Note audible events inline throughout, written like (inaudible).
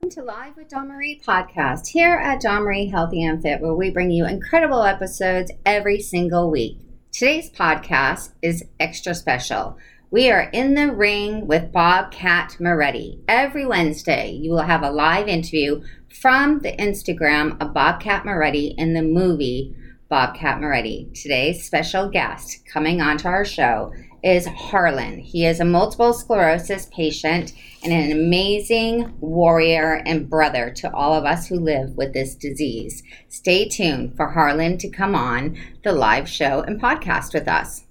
Welcome to Live with Dawn Marie podcast here at Dawn Marie Healthy and Fit, where we bring you incredible episodes every single week. Today's podcast is extra special. We are in the ring with Bobcat Moretti. Every Wednesday, you will have a live interview from the Instagram of Bobcat Moretti in the movie Bobcat Moretti. Today's special guest coming onto our show is Harlan. He is a multiple sclerosis patient and an amazing warrior and brother to all of us who live with this disease. Stay tuned for Harlan to come on the live show and podcast with us.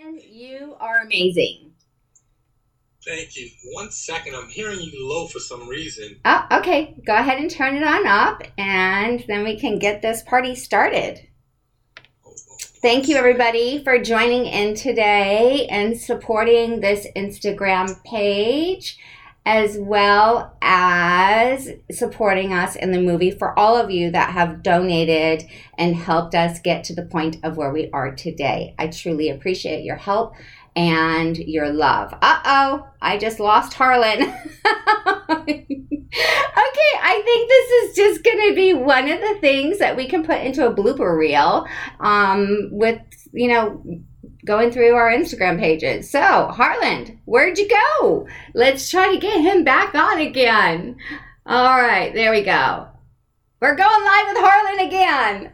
And you are amazing. Thank you. One second, I'm hearing you low for some reason. Oh, okay. Go ahead and turn it on up, and then we can get this party started. Thank you, everybody, for joining in today and supporting this Instagram page, as well as supporting us in the movie. For all of you that have donated and helped us get to the point of where we are today, I truly appreciate your help and your love. Uh oh, I just lost Harlan. (laughs) okay, I think this is just going to be one of the things that we can put into a blooper reel um, with, you know, going through our Instagram pages. So, Harlan, where'd you go? Let's try to get him back on again. All right, there we go. We're going live with Harlan again.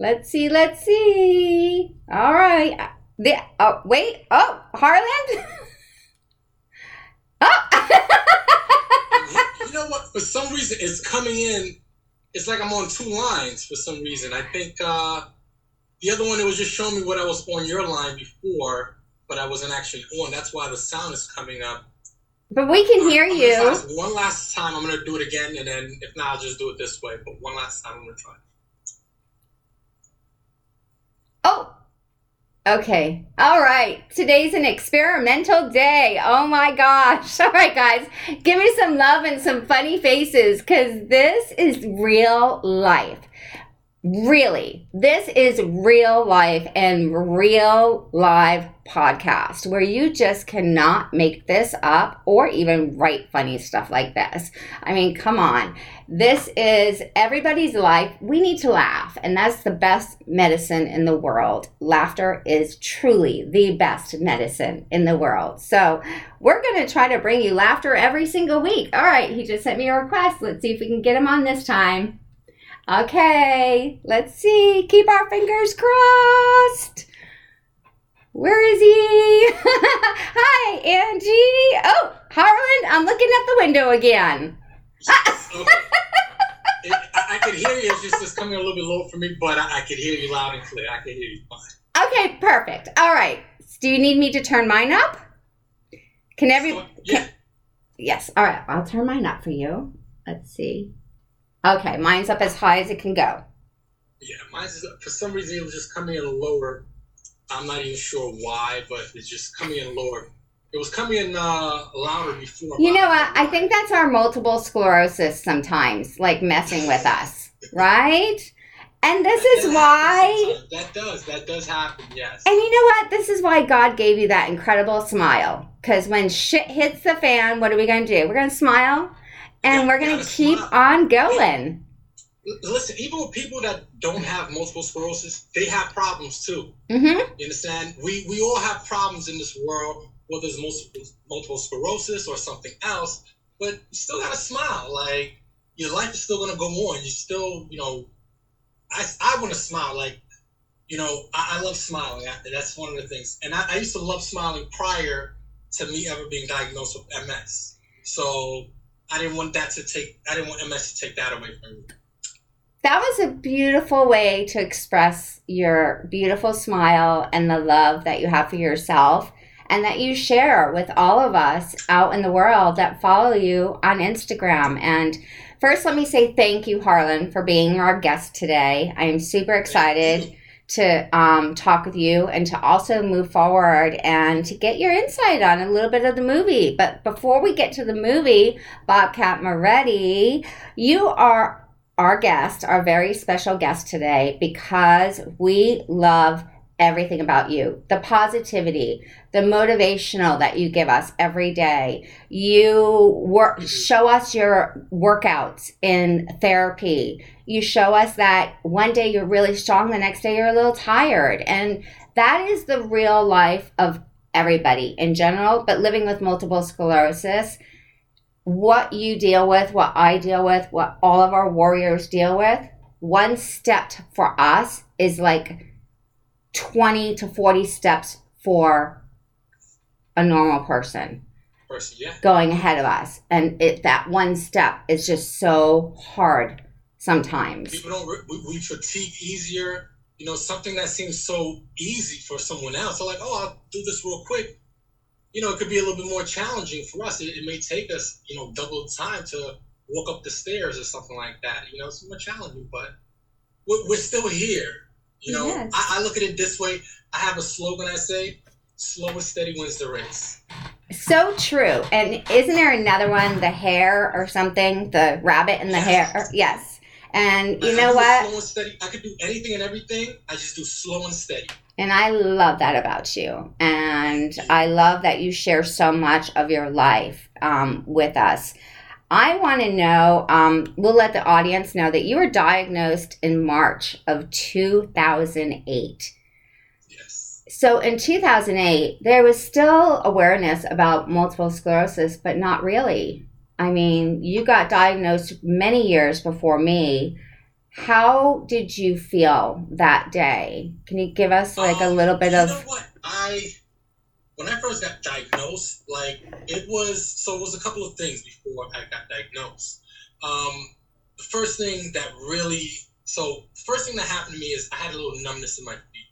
Let's see, let's see. All right. The, oh, wait. Oh, Harlan? (laughs) oh! you know what? For some reason, it's coming in. It's like I'm on two lines for some reason. I think uh, the other one, it was just showing me what I was on your line before, but I wasn't actually on. That's why the sound is coming up. But we can hear you. One last time, I'm going to do it again, and then if not, I'll just do it this way. But one last time, I'm going to try. Oh, okay. All right. Today's an experimental day. Oh my gosh. (laughs) All right, guys. Give me some love and some funny faces because this is real life. Really, this is real life and real live podcast where you just cannot make this up or even write funny stuff like this. I mean, come on. This is everybody's life. We need to laugh, and that's the best medicine in the world. Laughter is truly the best medicine in the world. So, we're going to try to bring you laughter every single week. All right, he just sent me a request. Let's see if we can get him on this time. Okay, let's see. Keep our fingers crossed. Where is he? (laughs) Hi, Angie. Oh, Harlan, I'm looking at the window again. it, I, I can hear you. It's just it's coming a little bit low for me, but I, I can hear you loud and clear. I can hear you fine. Okay, perfect. All right. Do you need me to turn mine up? Can every? So, yeah. Can, yes. All right. I'll turn mine up for you. Let's see. Okay, mine's up as high as it can go. Yeah, mine's for some reason it was just coming in lower. I'm not even sure why, but it's just coming in lower. It was coming in uh, louder before. You know what? I think that's our multiple sclerosis sometimes, like messing with us, (laughs) right? And this that is why. That does. That does happen, yes. And you know what? This is why God gave you that incredible smile. Because when shit hits the fan, what are we going to do? We're going to smile and yeah, we're going to keep smile. on going. Listen, even with people that don't have multiple sclerosis, they have problems too. Mm-hmm. You understand? We we all have problems in this world, whether it's multiple, multiple sclerosis or something else. But you still gotta smile. Like your life is still gonna go on. You still, you know, I I want to smile. Like you know, I, I love smiling. I, that's one of the things. And I, I used to love smiling prior to me ever being diagnosed with MS. So I didn't want that to take. I didn't want MS to take that away from me. That was a beautiful way to express your beautiful smile and the love that you have for yourself and that you share with all of us out in the world that follow you on Instagram. And first, let me say thank you, Harlan, for being our guest today. I am super excited to um, talk with you and to also move forward and to get your insight on a little bit of the movie. But before we get to the movie, Bobcat Moretti, you are our guest, our very special guest today, because we love everything about you the positivity, the motivational that you give us every day. You work, show us your workouts in therapy. You show us that one day you're really strong, the next day you're a little tired. And that is the real life of everybody in general, but living with multiple sclerosis. What you deal with, what I deal with, what all of our warriors deal with, one step for us is like 20 to 40 steps for a normal person person, yeah. going ahead of us and it that one step is just so hard sometimes People don't, re- we, we fatigue easier. You know, something that seems so easy for someone else. They're like, oh, I'll do this real quick. You know, it could be a little bit more challenging for us. It, it may take us, you know, double the time to walk up the stairs or something like that. You know, it's more challenging, but we're, we're still here. You know, Yes. I, I look at it this way. I have a slogan I say, slow and steady wins the race. so true and isn't there another one the hare or something the rabbit and the Yes. hare yes and you I- know what Slow and steady. I could do anything and everything. I just do slow and steady. And I love that about you. And I love that you share so much of your life um, with us. I want to know, um, we'll let the audience know that you were diagnosed in March of 2008. Yes. So in 2008, there was still awareness about multiple sclerosis, but not really. I mean, you got diagnosed many years before me. How did you feel that day? Can you give us like a Um, little bit of I when I first got diagnosed, like it was so it was a couple of things before I got diagnosed. Um, the first thing that really so first thing that happened to me is I had a little numbness in my feet,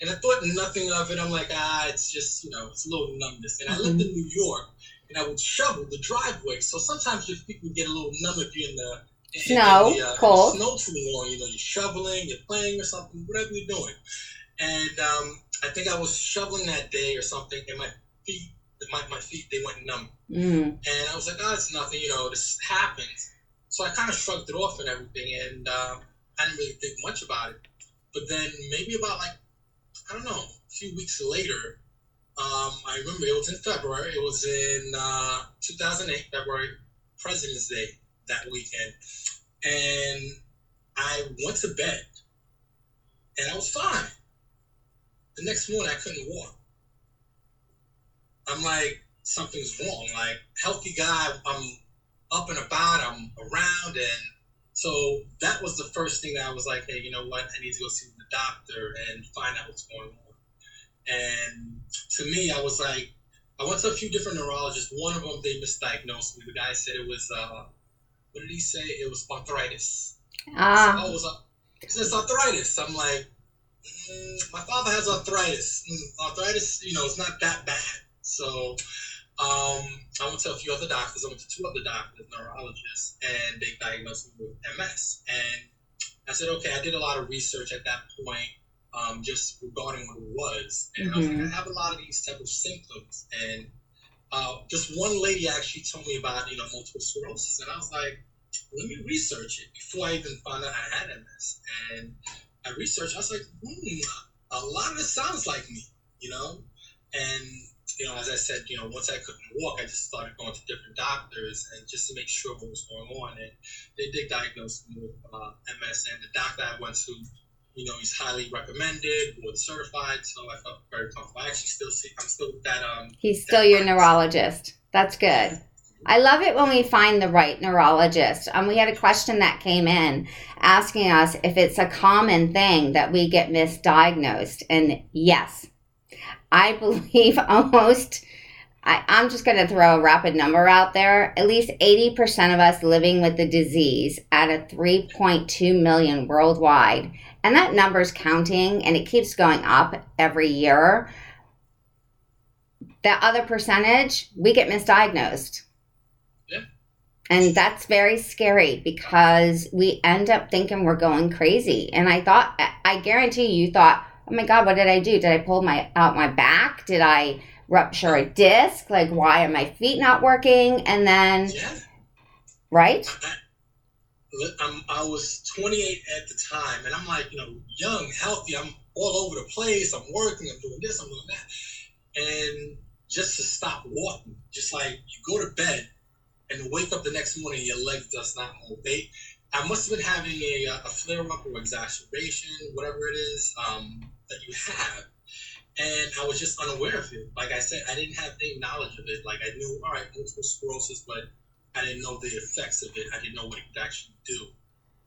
and I thought nothing of it. I'm like, ah, it's just you know, it's a little numbness. And I lived in New York, and I would shovel the driveway, so sometimes your feet would get a little numb if you're in the in- in Snow, the, uh, cold. snow too long. You know, you're shoveling, you're playing or something, whatever you're doing. And um, I think I was shoveling that day or something, and my feet, my, my feet, they went numb. Mm, And I was like, oh, it's nothing, you know, this happens. So I kind of shrugged it off and everything, and uh, I didn't really think much about it. But then maybe about like, I don't know, a few weeks later, um, I remember it was in February. It was in uh, 2008, February, President's Day that weekend. And I went to bed, and I was fine. The next morning, I couldn't walk. I'm like, something's wrong. Like, healthy guy, I'm up and about, I'm around, and so that was the first thing that I was like, hey, you know what? I need to go see the doctor and find out what's going on. And to me, I was like, I went to a few different neurologists. One of them, they misdiagnosed me. The guy said it was, uh, what did he say? It was arthritis. ah, So I was, uh, he says arthritis. I'm like, mm, my father has arthritis. Mm, arthritis, you know, it's not that bad. So um, I went to a few other doctors. I went to two other doctors, neurologists, and they diagnosed me with MS. And I said, okay, I did a lot of research at that point, um, just regarding what it was. And I was like, Mhm. I have a lot of these type of symptoms. And uh, just one lady actually told me about, you know, multiple sclerosis. And I was like, let me research it before I even found out I had MS. And I researched, I was like, hmm, a lot of it sounds like me, you know? And, you know, as I said, you know, once I couldn't walk, I just started going to different doctors and just to make sure what was going on. And they did diagnose me with uh, MS. And the doctor I went to, you know, he's highly recommended, board certified. So I felt very comfortable. I actually still see, I'm still with that, um, he's still your neurologist. That's good. I love it when we find the right neurologist. Um, we had a question that came in asking us if it's a common thing that we get misdiagnosed. And yes, I (laughs) believe almost, I, I'm just going to throw a rapid number out there. At least 80% of us living with the disease out of 3.2 million worldwide. And that number's counting and it keeps going up every year. That other percentage, we get misdiagnosed. And that's very scary because we end up thinking we're going crazy. And I thought, I guarantee you thought, oh my God, what did I do? Did I pull my out my back? Did I rupture a disc? Like, why are my feet not working? And then, yeah. right? I'm, I was 28 at the time, and I'm like, you know, young, healthy. I'm all over the place. I'm working, I'm doing this, I'm doing that. And just to stop walking, just like you go to bed and wake up the next morning, your leg does not obey. I must have been having a, a flare up or exacerbation, whatever it is um, that you have. And I was just unaware of it. Like I said, I didn't have any knowledge of it. Like I knew, all right, multiple sclerosis, but I didn't know the effects of it. I didn't know what it could actually do.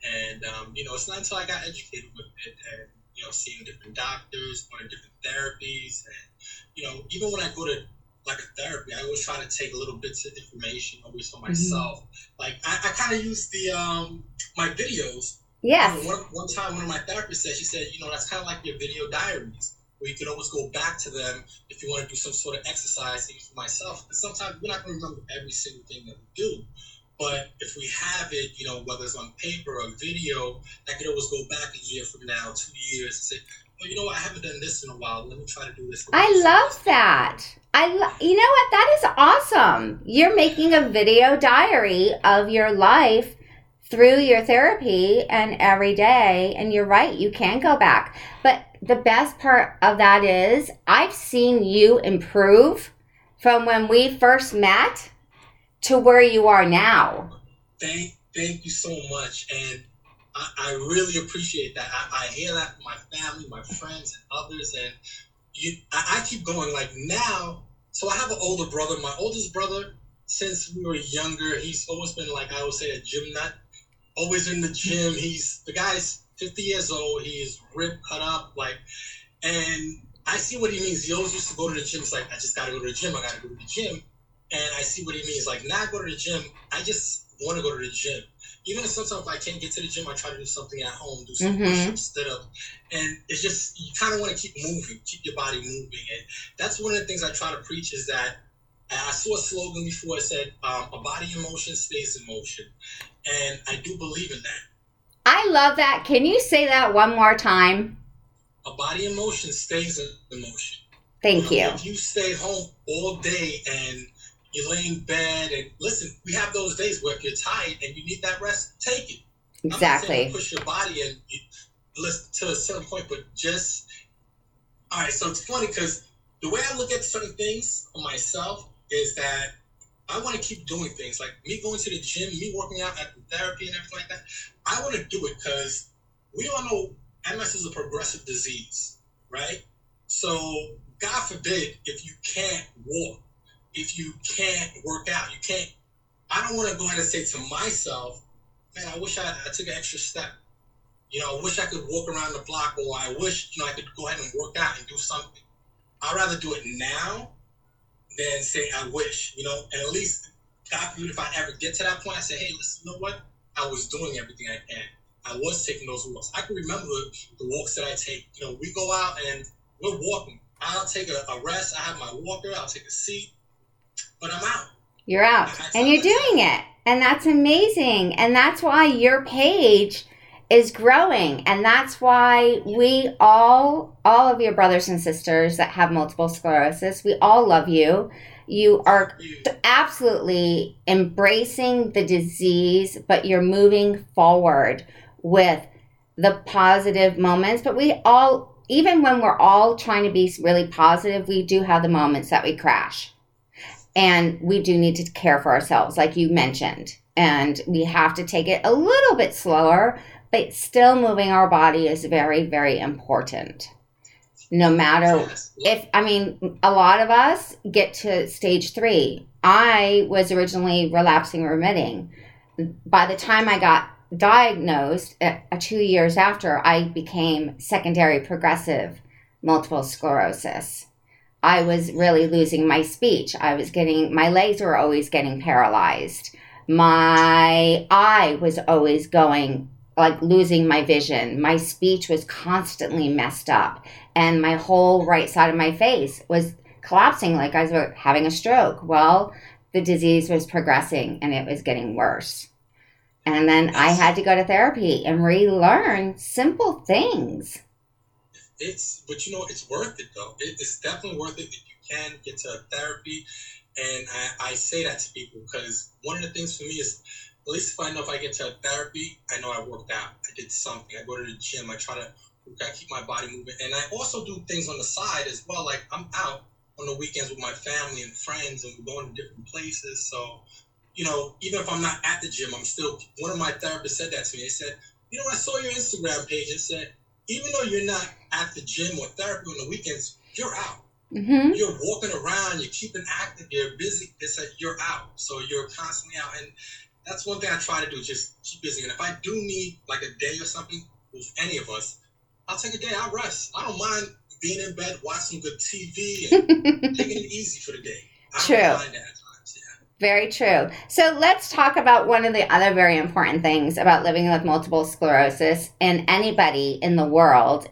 And um, you know, it's not until I got educated with it and you know, seeing different doctors, going to different therapies, and you know, even when I go to like a therapy, I always try to take a little bits of information always for mm-hmm. myself. Mm-hmm. Like I, I kind of use the um my videos. Yeah. You know, one, one time, one of my therapists said, she said, you know, that's kind of like your video diaries where you can always go back to them if you want to do some sort of exercise even for myself. Because sometimes we're not going to remember every single thing that we do. But if we have it, you know, whether it's on paper or video, I could always go back a year from now, two years, and say, well, you know what, I haven't done this in a while. Let me try to do this. I love that. I lo- you know what? That is awesome. You're making a video diary of your life through your therapy and every day. And you're right, you can go back. But the best part of that is I've seen you improve from when we first met to where you are now. Thank, thank you so much. And I, I really appreciate that. I, I, hear that from my family, my friends, and others. And you, I, I keep going. Like now, so I have an older brother. My oldest brother, since we were younger, he's always been like I would say a gym nut. Always in the gym. He's the guy's 50 years old. He's ripped, cut up, like, and I see what he means. He always used to go to the gym. It's like I just got to go to the gym. I got to go to the gym, and I see what he means. Like now I go to the gym. I just want to go to the gym even if sometimes if I can't get to the gym, I try to do something at home, do some mm-hmm. push-ups instead of, and it's just you kind of want to keep moving, keep your body moving, and that's one of the things I try to preach is that. I saw a slogan before. It said, um, "A body in motion stays in motion," and I do believe in that. I love that. Can you say that one more time? A body in motion stays in motion. Thank you. Know, you. If you stay home all day and you lay in bed and listen, we have those days where if you're tired and you need that rest, take it. Exactly. push your body and you, listen to a certain point, but just all right. So it's funny because the way I look at certain things for myself is that I want to keep doing things like me going to the gym, me working out at the therapy and everything like that. I want to do it because we all know MS is a progressive disease, right? So God forbid if you can't walk if you can't work out. You can't. I don't want to go ahead and say to myself, man, I wish I, I took an extra step. You know, I wish I could walk around the block, or I wish you know I could go ahead and work out and do something. I'd rather do it now than say I wish. You know, and at least God forbid if I ever get to that point, I say, hey, listen, you know what? I was doing everything I can. I was taking those walks. I can remember the walks that I take. You know, we go out and we're walking. I'll take a, a rest. I have my walker. I'll take a seat but I'm out. You're out. And you're doing it. And that's amazing. And that's why your page is growing. And that's why we all, all of your brothers and sisters that have multiple sclerosis, we all love you. You are absolutely embracing the disease, but you're moving forward with the positive moments. But we all, even when we're all trying to be really positive, we do have the moments that we crash and we do need to care for ourselves, like you mentioned. And we have to take it a little bit slower, but still moving our body is very, very important. No matter if, I mean, a lot of us get to stage three. I was originally relapsing remitting. By the time I got diagnosed, uh, two years after, I became secondary progressive multiple sclerosis. I was really losing my speech. I was getting, my legs were always getting paralyzed. My eye was always going, like losing my vision. My speech was constantly messed up. And my whole right side of my face was collapsing like I was having a stroke. Well, the disease was progressing and it was getting worse. And then I had to go to therapy and relearn simple things it's but you know it's worth it though. It, it's definitely worth it if you can get to therapy. And I, I say that to people because one of the things for me is at least if I know if I get to therapy, I know I worked out. I did something. I go to the gym. I try to gotta keep my body moving. And I also do things on the side as well. Like I'm out on the weekends with my family and friends, and we're going to different places. So, you know, even if I'm not at the gym, I'm still. One of my therapists said that to me. They said, you know, I saw your Instagram page and said, even though you're not at the gym or therapy on the weekends, you're out. Mm-hmm. You're walking around, you're keeping active, you're busy. It's like you're out. So you're constantly out. And that's one thing I try to do, just keep busy. And if I do need like a day or something with any of us, I'll take a day, I'll rest. I don't mind being in bed, watching good TV and (laughs) taking it easy for the day. I True. Very true. So let's talk about one of the other very important things about living with multiple sclerosis and anybody in the world,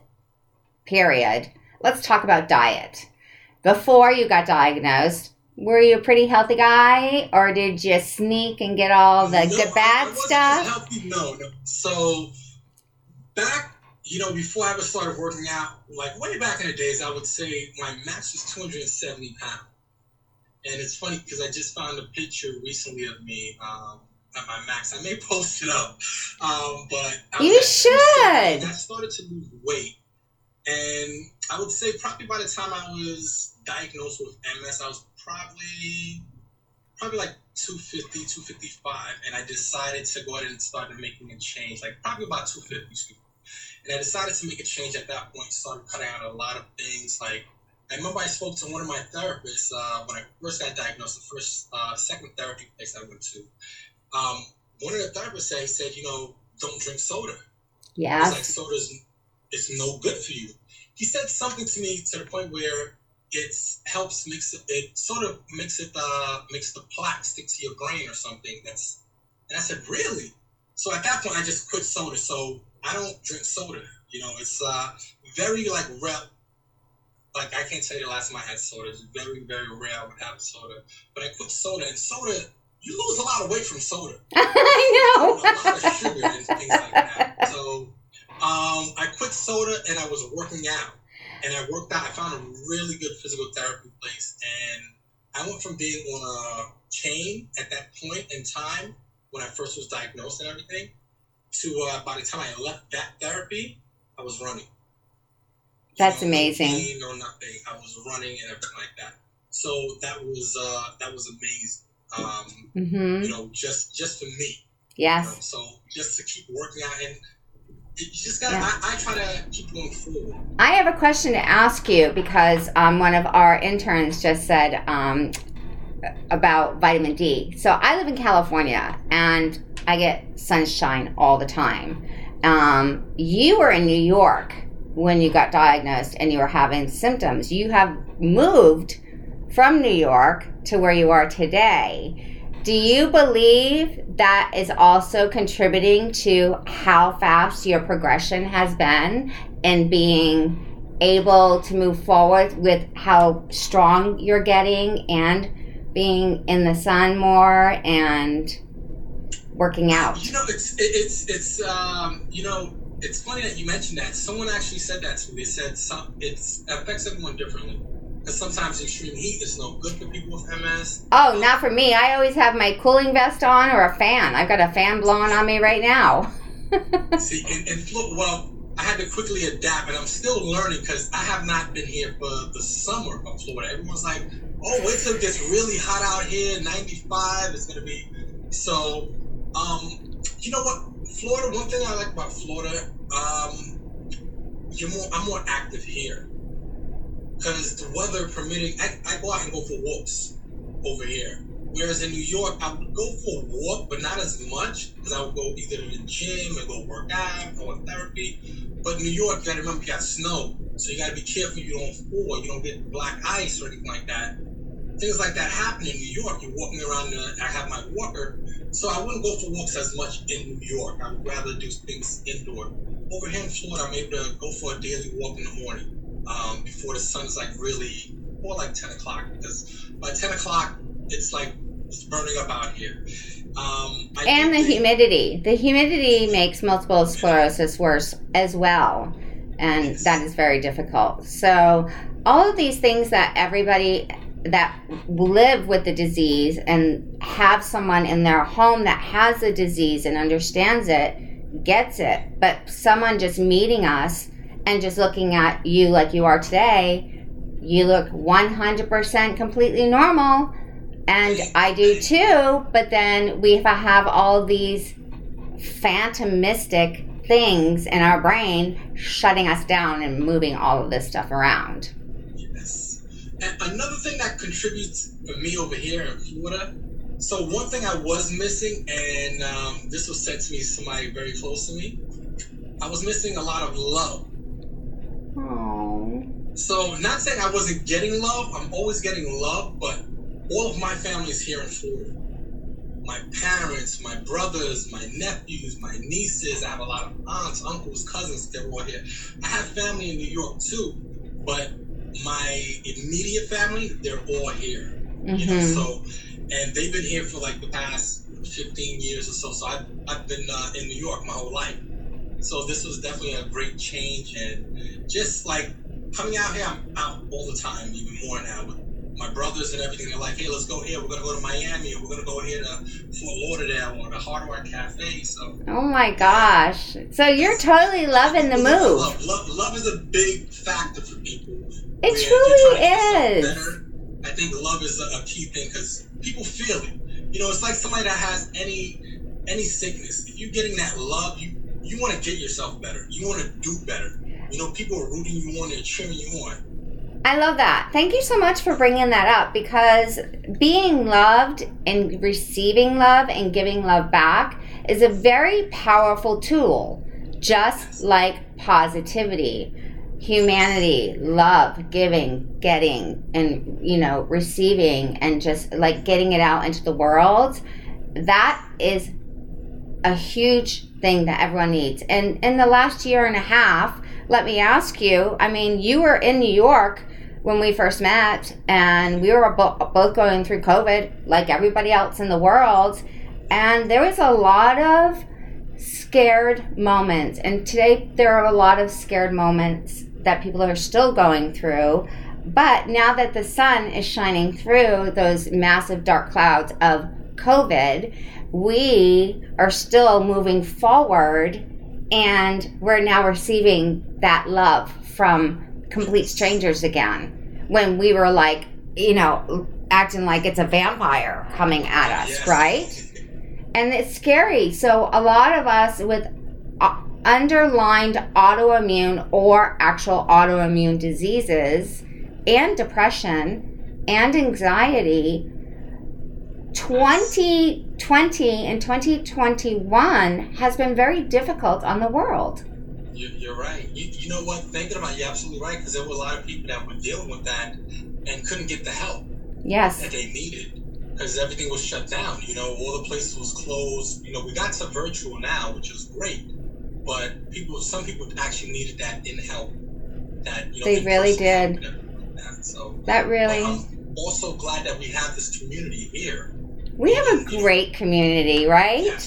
period. Let's talk about diet. Before you got diagnosed, were you a pretty healthy guy or did you sneak and get all the No, good bad stuff? Healthy, no, no. So back, you know, before I ever started working out, like way back in the days, I would say my max was 270 pounds. And it's funny because I just found a picture recently of me um, at my max. I may (laughs) post it up, um, but You was at 270, should. I started to lose weight, and I would say probably by the time I was diagnosed with MS, I was probably probably like 250, 255, and I decided to go ahead and start making a change, like probably about 250. And I decided to make a change at that point, started cutting out a lot of things. Like, I remember I spoke to one of my therapists uh, when I first got diagnosed, the first, uh, second therapy place I went to. Um, one of the therapists said, he said, you know, don't drink soda. Yeah. It's like soda's it's no good for you. He said something to me to the point where it helps mix it, it sort of makes it uh makes the plaque stick to your brain or something. That's and I said, Really? So at that point I just quit soda. So I don't drink soda. You know, it's uh very like rare like I can't tell you the last time I had soda. It's very, very rare I would have soda. But I quit soda and soda you lose a lot of weight from soda (laughs) I a lot know. of sugar and things like that. So um, I quit soda and I was working out. And I worked out. I found a really good physical therapy place. And I went from being on a chain at that point in time when I first was diagnosed and everything to uh, by the time I left that therapy, I was running. That's You know, amazing. No nothing. I was running and everything like that. So that was uh, that was amazing. Um, hmm you know, just just for me. Yes. Um, so just to keep working out and you just gotta Yeah. I, I try to keep going forward. I have a question to ask you because um, one of our interns just said um, about vitamin D. So I live in California and I get sunshine all the time. Um, you were in New York when you got diagnosed and you were having symptoms. You have moved from New York to where you are today. Do you believe that is also contributing to how fast your progression has been in being able to move forward with how strong you're getting and being in the sun more and working out? You know, it's it's it's um you know it's funny that you mentioned that. Someone actually said that to me. They said some it's affects everyone differently. Because sometimes extreme heat is no good for people with MS. Oh, not for me. I always have my cooling vest on or a fan. I've got a fan blowing on me right now. (laughs) See, in, in Florida, well, I had to quickly adapt, and I'm still learning because I have not been here for the summer of Florida. Everyone's like, "Oh, wait till it gets really hot out here. 95 is gonna be." So, um, you know what? Florida. One thing I like about Florida, um, you're more. I'm more active here because the weather permitting. I, I go out and go for walks over here. Whereas in New York, I would go for a walk, but not as much because I would go either to the gym and go work out, on therapy. But New York, you gotta remember, you got snow, so you gotta be careful you don't fall, you don't get black ice or anything like that. Things like that happen in New York. You're walking around. The, I have my walker, so I wouldn't go for walks as much in New York. I would rather do things indoor. Over here in Florida, I'm able to go for a daily walk in the morning um, before the sun's like really, or like 10 o'clock, because by 10 o'clock, it's like it's burning up out here. Um, And the humidity. The humidity makes multiple sclerosis worse as well. And that is very difficult. So, all of these things that everybody that live with the disease and have someone in their home that has the disease and understands it gets it. But someone just meeting us And just looking at you like you are today, you look 100% completely normal. And I do too. But then we have all these phantomistic things in our brain shutting us down and moving all of this stuff around. And another thing that contributes for me over here in Florida. So one thing I was missing, and um, this was said to me somebody very close to me. I was missing a lot of love. Aww. So not saying I wasn't getting love. I'm always getting love, but all of my family is here in Florida my parents, my brothers, my nephews, my nieces. I have a lot of aunts, uncles, cousins. They're all here. I have family in New York too, but my immediate family, they're all here. Mm-hmm. You know, mm-hmm. so and they've been here for like the past 15 years or so. So I've, I've been uh, in New York my whole life. So this was definitely a great change and just like coming out here, I'm out all the time, even more now with my brothers and everything, they're like, hey, let's go here. We're gonna go to Miami, or we're gonna go here to Fort Lauderdale or the Hard Rock Cafe. So. Oh my gosh! So you're totally loving the move. Love, love, love is a big factor for people. It truly is. I think love is a, a key thing because people feel it. You know, it's like somebody that has any any sickness. If you're getting that love, you you want to get yourself better. You want to do better. You know, people are rooting you on, they're cheering you on I love that. Thank you so much for bringing that up because being loved and receiving love and giving love back is a very powerful tool, just like positivity, humanity, love, giving, getting, and, you know, receiving, and just like getting it out into the world. That is a huge thing that everyone needs. And in the last year and a half, let me ask you I mean, you were in New York when we first met, and we were both going through COVID like everybody else in the world. And there was a lot of scared moments. And today, there are a lot of scared moments that people are still going through. But now that the sun is shining through those massive dark clouds of COVID, we are still moving forward and we're now receiving that love from complete strangers again when we were like, you know, acting like it's a vampire coming at us, yes. right? And it's scary. So a lot of us with uh, underlined autoimmune or actual autoimmune diseases and depression and anxiety 2020 and 2021 has been very difficult on the world you, are right. You, you know what? Thinking about it, you're absolutely right because there were a lot of people that were dealing with that and couldn't get the help yes. that they needed because everything was shut down. You know, all the places was closed. You know, we got to virtual now, which is great, but people, some people actually needed that in help. That you know, they really did. that. So that really. I'm um, also glad that we have this community here. We have a great community, right? Yeah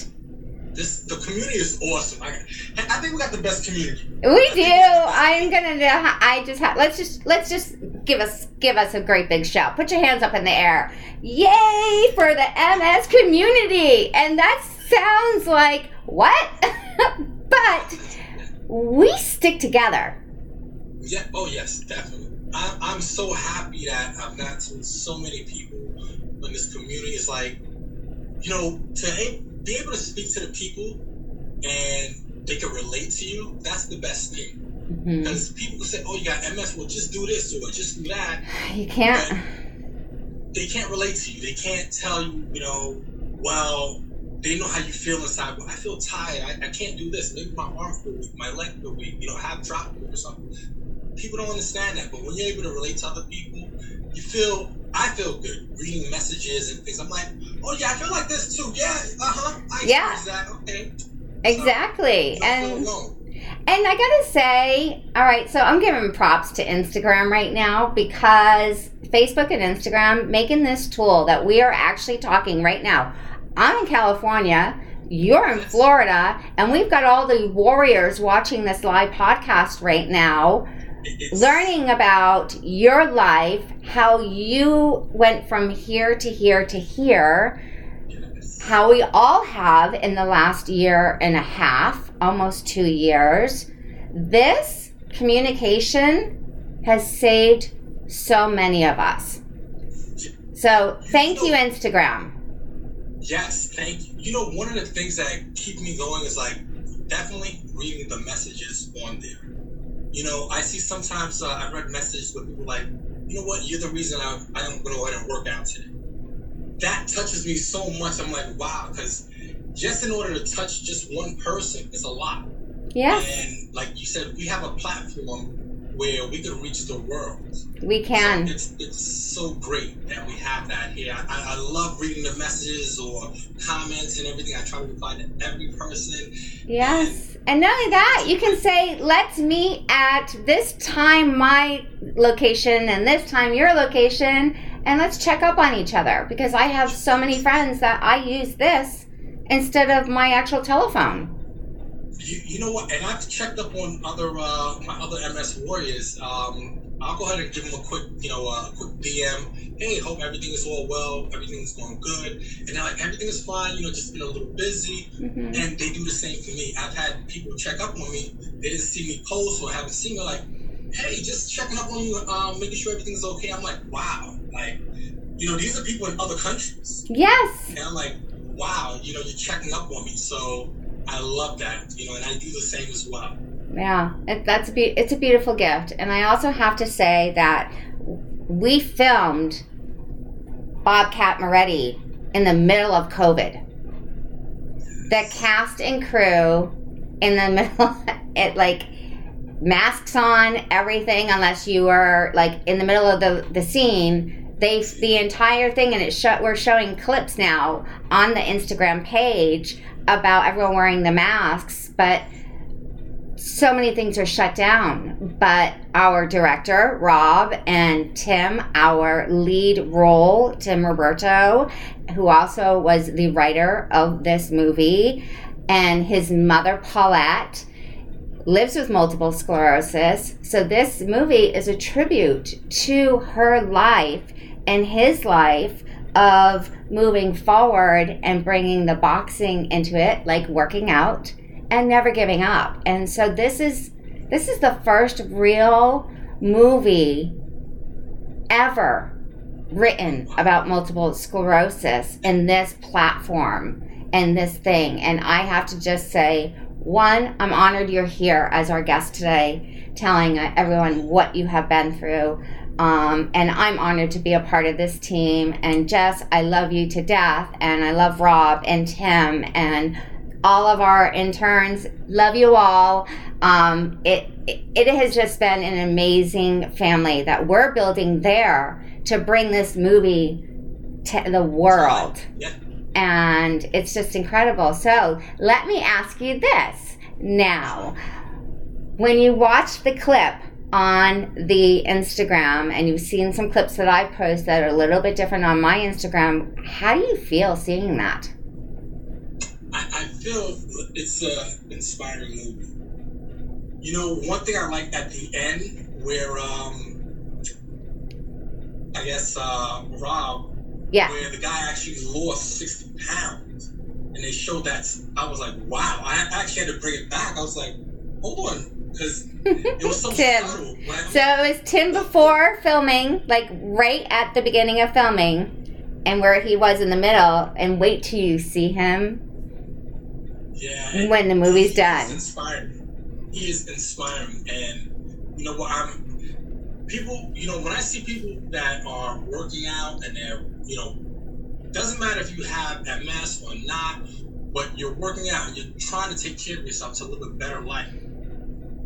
this the community is awesome. I, I think we got the best community. We do. I'm gonna. I just have. Let's just let's just give us give us a great big shout. Put your hands up in the air. Yay for the MS community! And that sounds like what? (laughs) but we stick together. Yeah. Oh yes, definitely. I, I'm so happy that I've met so many people in this community. It's like, you know, to be able to speak to the people and they can relate to you, that's the best thing. Because mm-hmm. people say, "Oh, you got MS. Well, just do this or just do that." You can't. But they can't relate to you. They can't tell you, you know, well, they know how you feel inside. Well, I feel tired. I, I can't do this. Maybe my arm feel weak, my leg feel weak. You know, have drop or something. People don't understand that. But when you're able to relate to other people, you feel I feel good reading messages and things. I'm like, oh yeah, I feel like this too. Yeah, uh huh. yeah. That. Okay. Exactly. So, and and I gotta say, all right, so I'm giving props to Instagram right now because Facebook and Instagram making this tool that we are actually talking right now. I'm in California. You're in Florida, and we've got all the warriors watching this live podcast right now it's, learning about your life, how you went from here to here to here, yes. how we all have in the last year and a half, almost two years. This communication has saved so many of us. So thank you, Instagram. Yes, thank you. You know, one of the things that keep me going is like definitely reading the messages on there. You know, I see sometimes uh, I've read messages with people like, you know what, you're the reason I, I'm going to go ahead and work out today. That touches me so much. I'm like, wow, because just in order to touch just one person is a lot. Yes. And like you said, we have a platform where we can reach the world. We can. So it's it's so great that we have that here. I, I love reading the messages or comments and everything. I try to reply to every person. Yes. And, and not only that, you can say, let's meet at this time my location and this time your location and let's check up on each other because I have so many friends that I use this instead of my actual telephone. You, you know what? And I've checked up on other uh, my other MS warriors. Um, I'll go ahead and give them a quick, you know, uh, quick DM. Hey, hope everything is all well. Everything's going good. And they're like, everything is fine. You know, just been a little busy. Mm-hmm. And they do the same for me. I've had people check up on me. They didn't see me post or haven't seen me. Like, hey, just checking up on you, um, making sure everything's okay. I'm like, wow, like, you know, these are people in other countries. Yes. And I'm like, wow, you know, you're checking up on me. So I love that, you know, and I do the same as well. Yeah, it, that's a be- it's a beautiful gift, and I also have to say that we filmed Bobcat Moretti in the middle of COVID. The cast and crew in the (laughs) middle, it like masks on, everything, unless you were like in the middle of the the scene they the entire thing and it sh- we're showing clips now on the instagram page about everyone wearing the masks but so many things are shut down. But our director rob and tim our lead role tim roberto who also was the writer of this movie and his mother paulette lives with multiple sclerosis so this movie is a tribute to her life and his life of moving forward and bringing the boxing into it, like working out and never giving up. And so this is this is the first real movie ever written about multiple sclerosis in this platform and this thing. And I have to just say, one, I'm honored you're here as our guest today, telling everyone what you have been through. Um, and I'm honored to be a part of this team. And Jess, I love you to death. And I love Rob and Tim and all of our interns. Love you all. Um, it, it, it has just been an amazing family that we're building there to bring this movie to the world. Yeah. And it's just incredible. So let me ask you this now. When you watch the clip, on the Instagram and you've seen some clips that I post that are a little bit different on my Instagram, how do you feel seeing that? I, I feel it's an inspiring movie. You know, one thing I like at the end where um I guess uh Rob yeah. where the guy actually lost 60 pounds and they showed that I was like, wow. I actually had to bring it back. I was like, hold on, because it was so (laughs) Tim. Subtle, right? So it was Tim before filming, like right at the beginning of filming, and where he was in the middle, and wait till you see him. Yeah. When the movie's done. Inspiring. He is inspiring, and you know what? I'm people. You know, when I see people that are working out and they're, you know, doesn't matter if you have MS or not, but you're working out you're trying to take care of yourself to live a better life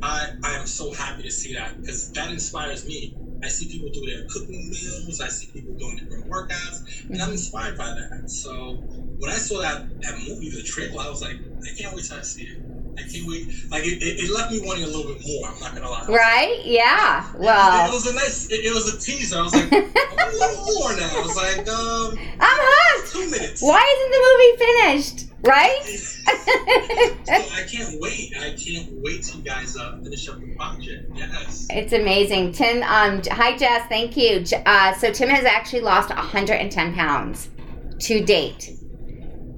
I, I am so happy to see that because that inspires me. I see people do their cooking meals. I see people doing different workouts, and I'm inspired by that. So when I saw that that movie, the trailer, I was like, I can't wait till I see it. I can't wait. Like it, it, it left me wanting a little bit more. I'm not gonna lie. Right? Yeah. Well, it, it was a nice. It, was a teaser. I was like, a little more now. I was like, um, (laughs) I'm hooked. Two minutes. Why isn't the movie finished? right? (laughs) so I can't wait. I can't wait till you guys uh, finish up the project. Yes. It's amazing. Tim, um, hi Jess, thank you. Uh, so Tim has actually lost 110 pounds to date.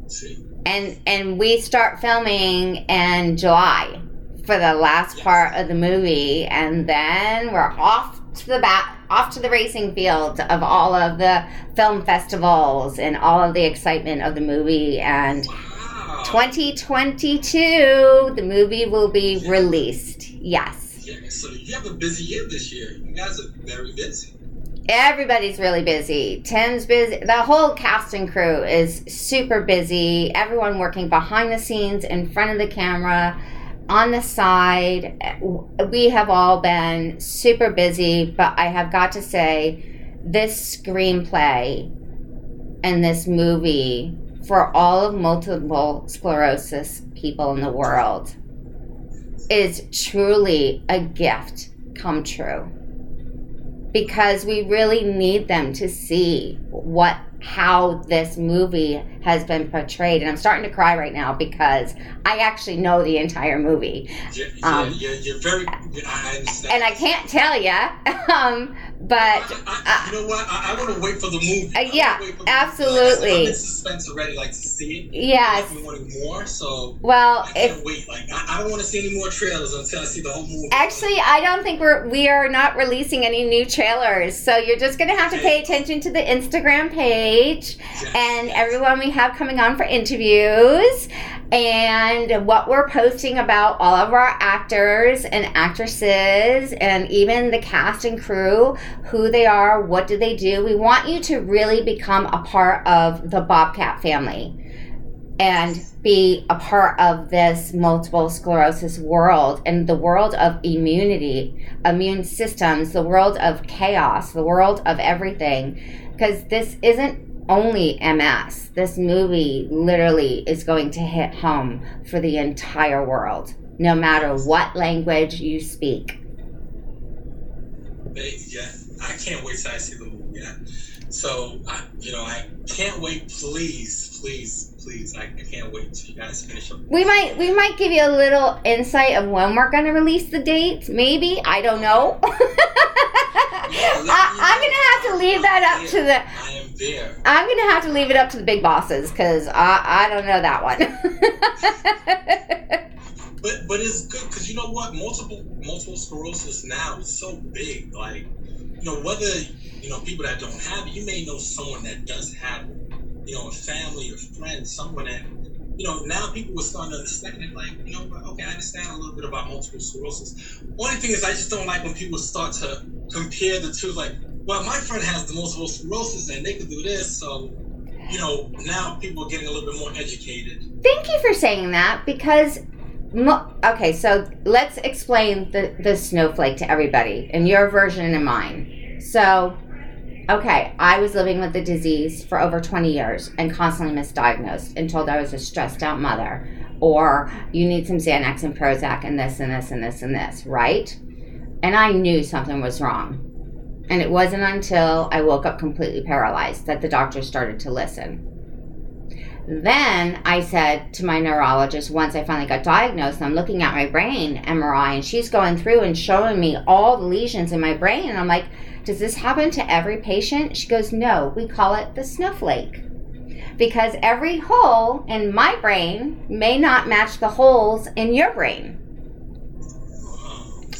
See. And and we start filming in July for the last part of the movie, and then we're off to the back, off to the racing field of all of the film festivals and all of the excitement of the movie. And Wow. 2022, the movie will be released. Yes. Yeah, so you have a busy year this year. You guys are very busy. Everybody's really busy. Tim's busy. The whole cast and crew is super busy. Everyone working behind the scenes, in front of the camera, on the side. We have all been super busy, but I have got to say, this screenplay and this movie for all of multiple sclerosis people in the world is truly a gift come true because we really need them to see what how this movie has been portrayed and i'm starting to cry right now because i actually know the entire movie You're, Um, you're, you're, very. I understand. and i can't tell you (laughs) um, but I, I, you know what? I, I want to wait for the movie. Uh, yeah, the absolutely. Like, I'm in suspense already, like to see it. yes I've been wanting more, so well I can't if wait. Like I, I don't want to see any more trailers until I see the whole movie. Actually, I don't think we're we are not releasing any new trailers. So you're just gonna have to pay attention to the Instagram page Yes, and yes. everyone we have coming on for interviews and what we're posting about all of our actors and actresses and even the cast and crew, who they are, what do they do. We want you to really become a part of the Bobcat family and be a part of this multiple sclerosis world and the world of immunity, immune systems, the world of chaos, the world of everything. Because this isn't only MS. This movie literally is going to hit home for the entire world, no matter what language you speak. Yeah, I can't wait till I see the movie. Yeah. So, I, you know, I can't wait. Please, please, please. I, I can't wait till you guys finish up. We might we might give you a little insight of when we're going to release the dates. Maybe I don't know. (laughs) I, I'm gonna have to leave that up to the. There. I'm gonna have to leave it up to the big bosses because I I don't know that one. (laughs) But but it's good because you know what? Multiple multiple sclerosis now is so big. Like, you know, whether you know people that don't have it, you may know someone that does have it. You know, a family, or friend, someone that you know. Now people are starting to understand it. Like, you know, okay, I understand a little bit about multiple sclerosis. Only thing is, I just don't like when people start to compare the two. Like, well, my friend has the multiple sclerosis and they could do this, so. You know, now people are getting a little bit more educated. Thank you for saying that because. Mo- okay, so let's explain the, the snowflake to everybody and your version and mine. So, okay, I was living with the disease for over 20 years and constantly misdiagnosed and told I was a stressed out mother or you need some Xanax and Prozac and this and this and this and this, right? And I knew something was wrong. And it wasn't until I woke up completely paralyzed that the doctor started to listen. Then I said to my neurologist, once I finally got diagnosed, I'm looking at my brain MRI, and she's going through and showing me all the lesions in my brain. And I'm like, Does this happen to every patient? She goes, No, we call it the snowflake. Because every hole in my brain may not match the holes in your brain.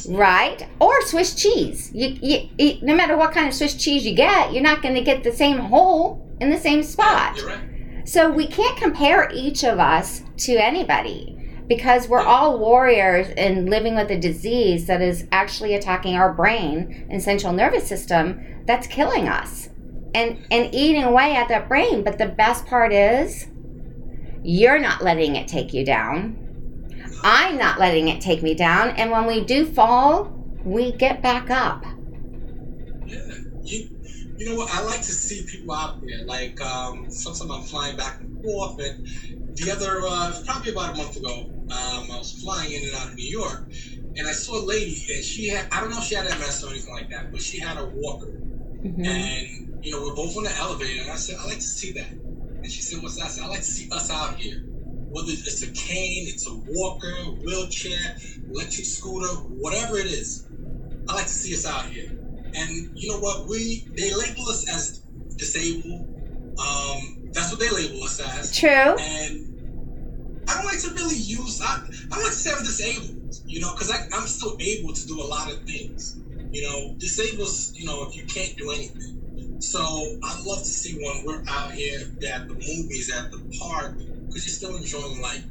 Right? Or Swiss cheese. You, you, you, no matter what kind of Swiss cheese you get, you're not going to get the same hole in the same spot. Right. So we can't compare each of us to anybody because we're all warriors and living with a disease that is actually attacking our brain and central nervous system that's killing us and and eating away at that brain but the best part is you're not letting it take you down i'm not letting it take me down and when we do fall we get back up Yeah. You, you know what? I like to see people out there. Like, um, sometimes I'm flying back and forth. And the other, uh, probably about a month ago, um, I was flying in and out of New York. And I saw a lady, and she had, I don't know if she had MS or anything like that, but she had a walker. Mhm. And, you know, we're both on the elevator. And I said, I like to see that. And she said, What's that? I said, I like to see us out here. Whether it's a cane, it's a walker, wheelchair, electric scooter, whatever it is. I like to see us out here. And you know what? We they label us as disabled. Um, that's what they label us as. true And I don't like to really use. I, I don't like to say I'm disabled. You know, because I'm still able to do a lot of things. You know, disabled. you know, if you can't do anything. So I love to see when we're out here that the movies, at the park, because you're still enjoying life.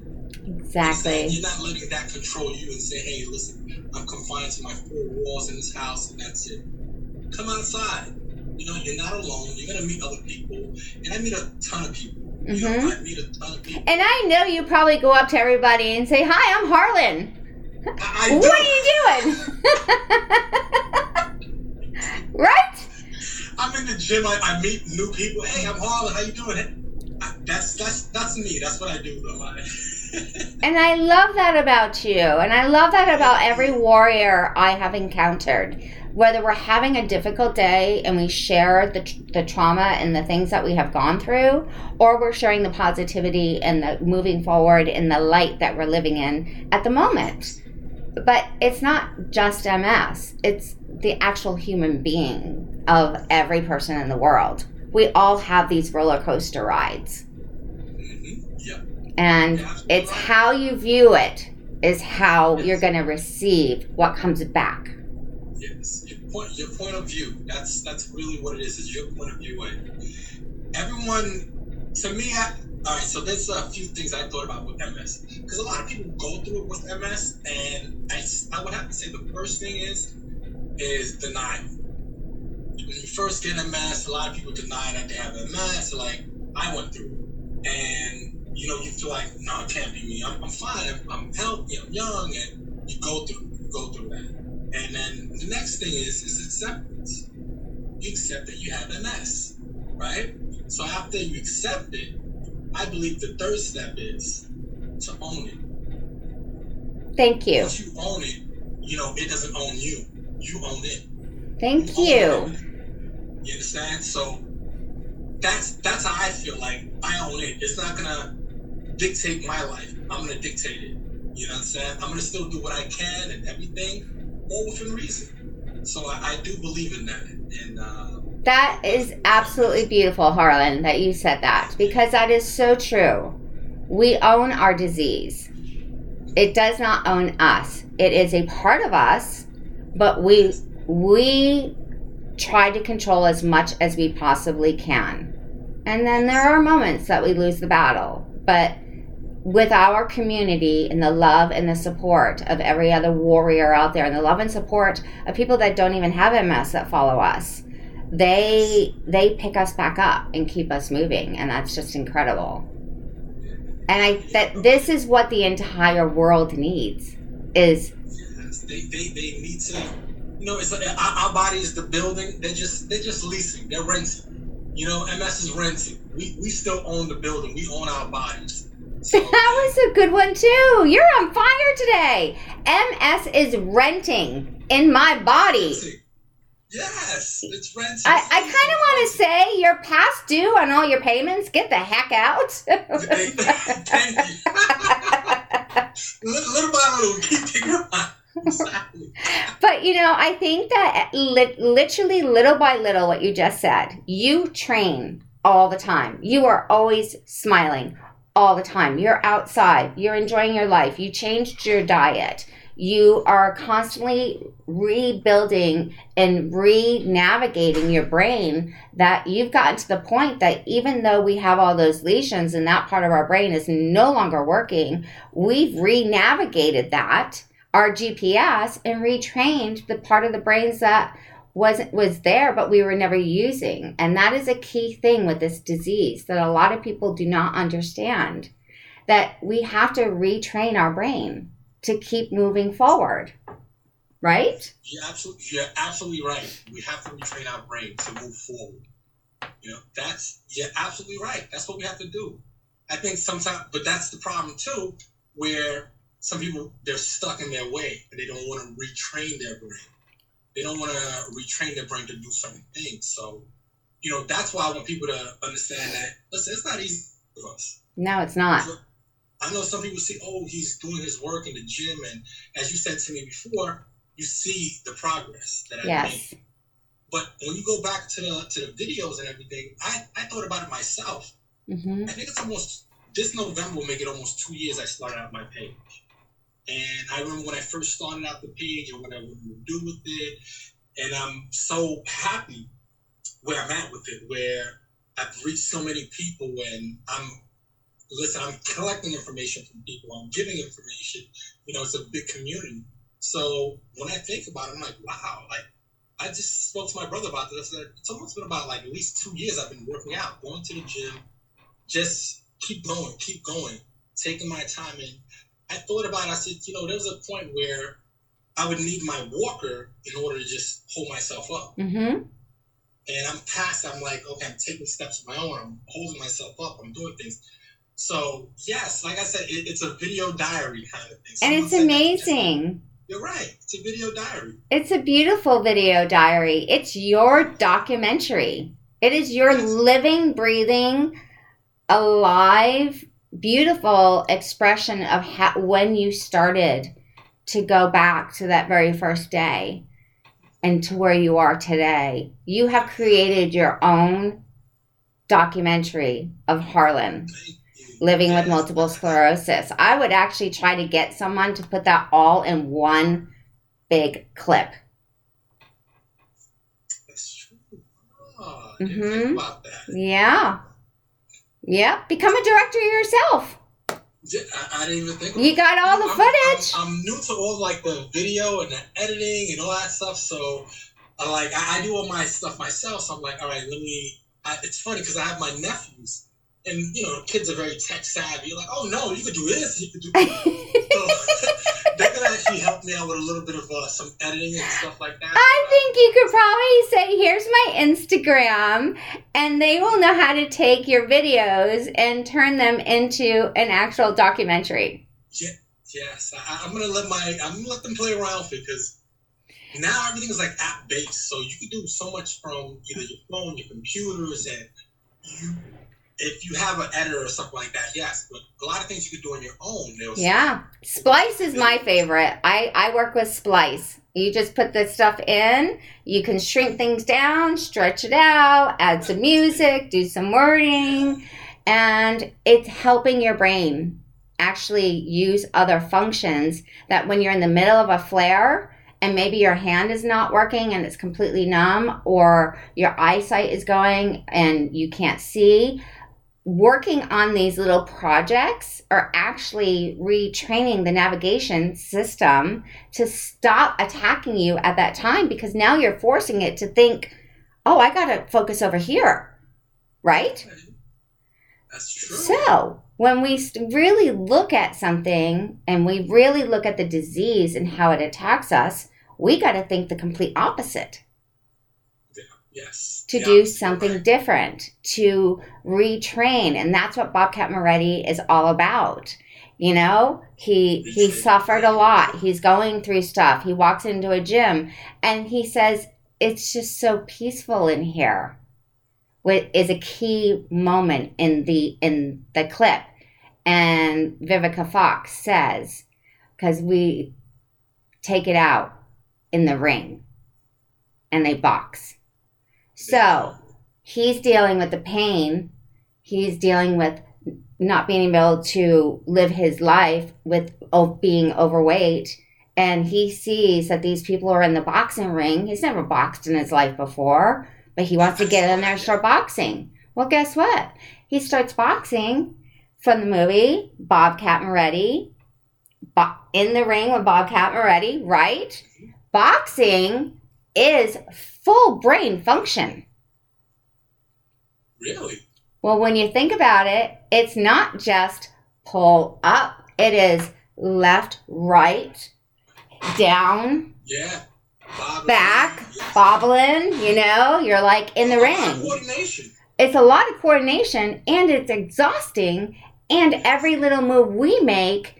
Exactly. You're not letting that control you and say, hey, listen, I'm confined to my four walls in this house and that's it. Come outside. You know, you're not alone. You're going to meet other people. And I meet a ton of people. Mm-hmm. You know, mm-hmm. I meet a ton of people. And I know you probably go up to everybody and say, hi, I'm Harlan. I, I what are you doing? (laughs) right? I'm in the gym. I, I, meet new people. Hey, I'm Harlan. How you doing? That's that's that's me. That's what I do, though. (laughs) And I love that about you. And I love that about every warrior I have encountered. Whether we're having a difficult day and we share the, the trauma and the things that we have gone through, or we're sharing the positivity and the moving forward in the light that we're living in at the moment. But it's not just MS, it's the actual human being of every person in the world. We all have these roller coaster rides. Mm-hmm. And it's how you view it is how yes. you're going to receive what comes back. Yes, your point, your point of view. That's that's really what it is. Is your point of view. And everyone, to me, I, all right. So there's a few things I thought about with MS because a lot of people go through it with MS, and I, I would have to say the first thing is is denial. When you first get MS, a lot of people deny that they have MS. Like I went through, and you know, you feel like, no, it can't be me. I'm, I'm fine. I'm, I'm healthy. I'm young, and you go through, you go through that. And then the next thing is is acceptance. You accept that you have MS, right? So after you accept it, I believe the third step is to own it. Thank you. Once you own it, you know it doesn't own you. You own it. Thank you. you. You understand? So that's that's how I feel. Like I own it. It's not gonna dictate my life. I'm gonna dictate it. You know what I'm saying? I'm gonna still do what I can and everything, all within reason. So I, I do believe in that. And uh, that is absolutely beautiful, Harlan, that you said that because that is so true. We own our disease. It does not own us. It is a part of us, but we we try to control as much as we possibly can. And then there are moments that we lose the battle. But with our community and the love and the support of every other warrior out there and the love and support of people that don't even have MS that follow us they they pick us back up and keep us moving and that's just incredible and i that this is what the entire world needs is they, they, they need you know it's like our, our body is the building they're just they're just leasing they're renting you know ms is renting we we still own the building we own our bodies (laughs) that was a good one too. You're on fire today. MS is renting in my body. Yes, it's renting. I, I kind of want to say you're past due on all your payments. Get the heck out. (laughs) Thank you. (laughs) little by little, keep up. (laughs) but you know, I think that li- literally little by little, what you just said, you train all the time. You are always smiling, all the time. You're outside, you're enjoying your life, you changed your diet, you are constantly rebuilding and re navigating your brain. That you've gotten to the point that even though we have all those lesions and that part of our brain is no longer working, we've re navigated that, our GPS, and retrained the part of the brains that wasn't was there but we were never using. And that is a key thing with this disease that a lot of people do not understand that we have to retrain our brain to keep moving forward. Right? You're absolutely, you're absolutely right. We have to retrain our brain to move forward. You know that's you're absolutely right. That's what we have to do. I think sometimes but that's the problem too where some people they're stuck in their way and they don't want to retrain their brain they don't want to retrain their brain to do certain things. So, you know, that's why I want people to understand that. Listen, it's not easy for us. No, it's not. I know some people say, "Oh, he's doing his work in the gym," and as you said to me before, you see the progress that I yes. made. But when you go back to the to the videos and everything, I I thought about it myself. Mm-hmm. I think it's almost this November will make it almost two years I started out my page. And I remember when I first started out the page and what I would do with it. And I'm so happy where I'm at with it, where I've reached so many people and I'm listen, I'm collecting information from people, I'm giving information. You know, it's a big community. So when I think about it, I'm like, wow, like I just spoke to my brother about this. It's almost been about like at least two years I've been working out, going to the gym, just keep going, keep going, taking my time. And I thought about it, I said, you know, there was a point where I would need my walker in order to just hold myself up. Mm-hmm. And I'm past, I'm like, okay, I'm taking steps of my own, I'm holding myself up, I'm doing things. So, yes, like I said, it, it's a video diary kind of thing. And it's amazing. You're right. It's a video diary. It's a beautiful video diary. It's your documentary. It is your Yes. living, breathing, alive, beautiful expression of ha- when you started to go back to that very first day and to where you are today. You have created your own documentary of Harlan living with multiple sclerosis. I would actually try to get someone to put that all in one big clip. That's true. Oh, I didn't Mhm. think about that. Yeah. Yep. Become a director yourself. I, I didn't even think. You got all the I'm- footage. I'm, I'm new to all like the video and the editing and all that stuff, so I like I, I do all my stuff myself. So I'm like, all right, let me. I, it's funny because I have my nephews, and you know, kids are very tech savvy. You're like, oh no, you could do this, you could do. (laughs) so (laughs) they're actually help me out with a little bit of uh, some editing and stuff like that. I think you could probably say, here's my Instagram, and they will know how to take your videos and turn them into an actual documentary. Yeah, Yes, I, I'm gonna let my I'm gonna let them play around with it because now everything is like app based, so you can do so much from either your phone, your computers, and you. If you have an editor or something like that, yes, but a lot of things you can do on your own. Yeah. Splice is my favorite. I, I work with Splice. You just put the stuff in, you can shrink things down, stretch it out, add some music, do some wording, and it's helping your brain actually use other functions that when you're in the middle of a flare and maybe your hand is not working and it's completely numb or your eyesight is going and you can't see working on these little projects are actually retraining the navigation system to stop attacking you at that time because now you're forcing it to think, oh, I got to focus over here, right? That's true. So, when we really look at something and we really look at the disease and how it attacks us, we got to think the complete opposite yes. to Yeah, do something different, to retrain, and that's what Bobcat Moretti is all about. You know, he he suffered a lot. He's going through stuff. He walks into a gym and he says it's just so peaceful in here. What is a key moment in the in the clip, and Vivica Fox says, because we take it out in the ring, and they box. So he's dealing with the pain. He's dealing with not being able to live his life with being overweight. And he sees that these people are in the boxing ring. He's never boxed in his life before, but he wants to get in there and start boxing. Well, guess what? He starts boxing from the movie Bobcat Moretti, Bo- in the ring with Bobcat Moretti, right? Boxing is full brain function. Really? Well, when you think about it, it's not just pull up, it is left, right, down, Yeah. Back, yes. bobbling, you know, you're like in the A lot of ring. It's a lot of coordination and it's exhausting. And every little move we make,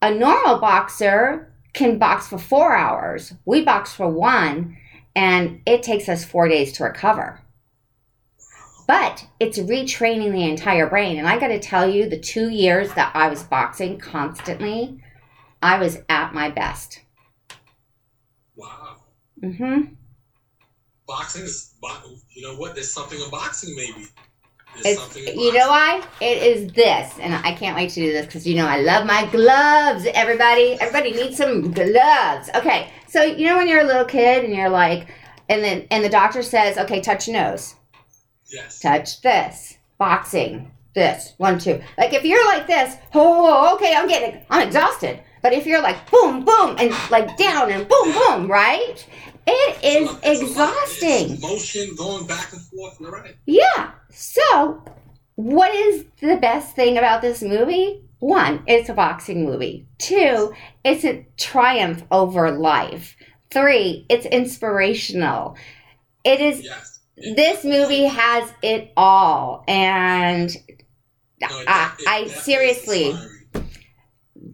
a normal boxer can box for four hours. We box for one, and it takes us four days to recover. But it's retraining the entire brain. And I got to tell you, the two years that I was boxing constantly, I was at my best. Wow. Mm hmm. Boxing is, you know what? There's something in boxing, maybe. It's you know why? It is this, and I can't wait to do this because you know I love my gloves. Everybody, everybody needs some gloves. Okay, so you know when you're a little kid and you're like, and then and the doctor says, okay, touch your nose. Yes. Touch this. Boxing. This. One, two. Like if you're like this, oh, okay, I'm getting, I'm exhausted. But if you're like boom, boom, and like down and boom, boom, right? It is exhausting. Motion going back and forth. You're right. Yeah. So, what is the best thing about this movie? One, it's a boxing movie. Two, it's a triumph over life. Three, it's inspirational. It is. Yes. This movie has it all, and no, I, I seriously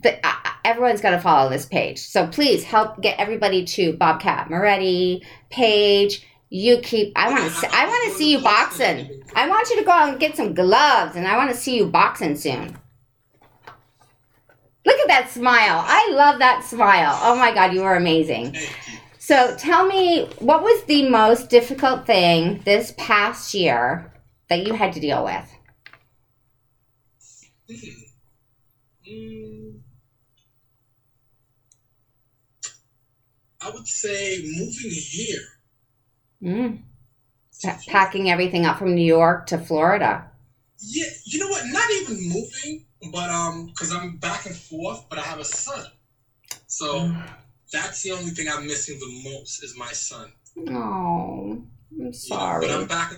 the, uh, everyone's got to follow this page. So please help get everybody to Bobcat Moretti page. You keep. I want to. I want to see you boxing. I want you to go out and get some gloves, and I want to see you boxing soon. Look at that smile. I love that smile. Oh my God, you are amazing. So tell me, what was the most difficult thing this past year that you had to deal with? Mm. I would say moving here. Mm. packing everything up from New York to Florida. Yeah, you know what? Not even moving, but um, because I'm back and forth, but I have a son, so mm. (sighs) that's the only thing I'm missing the most is my son. Oh, I'm sorry. You know, but I'm back.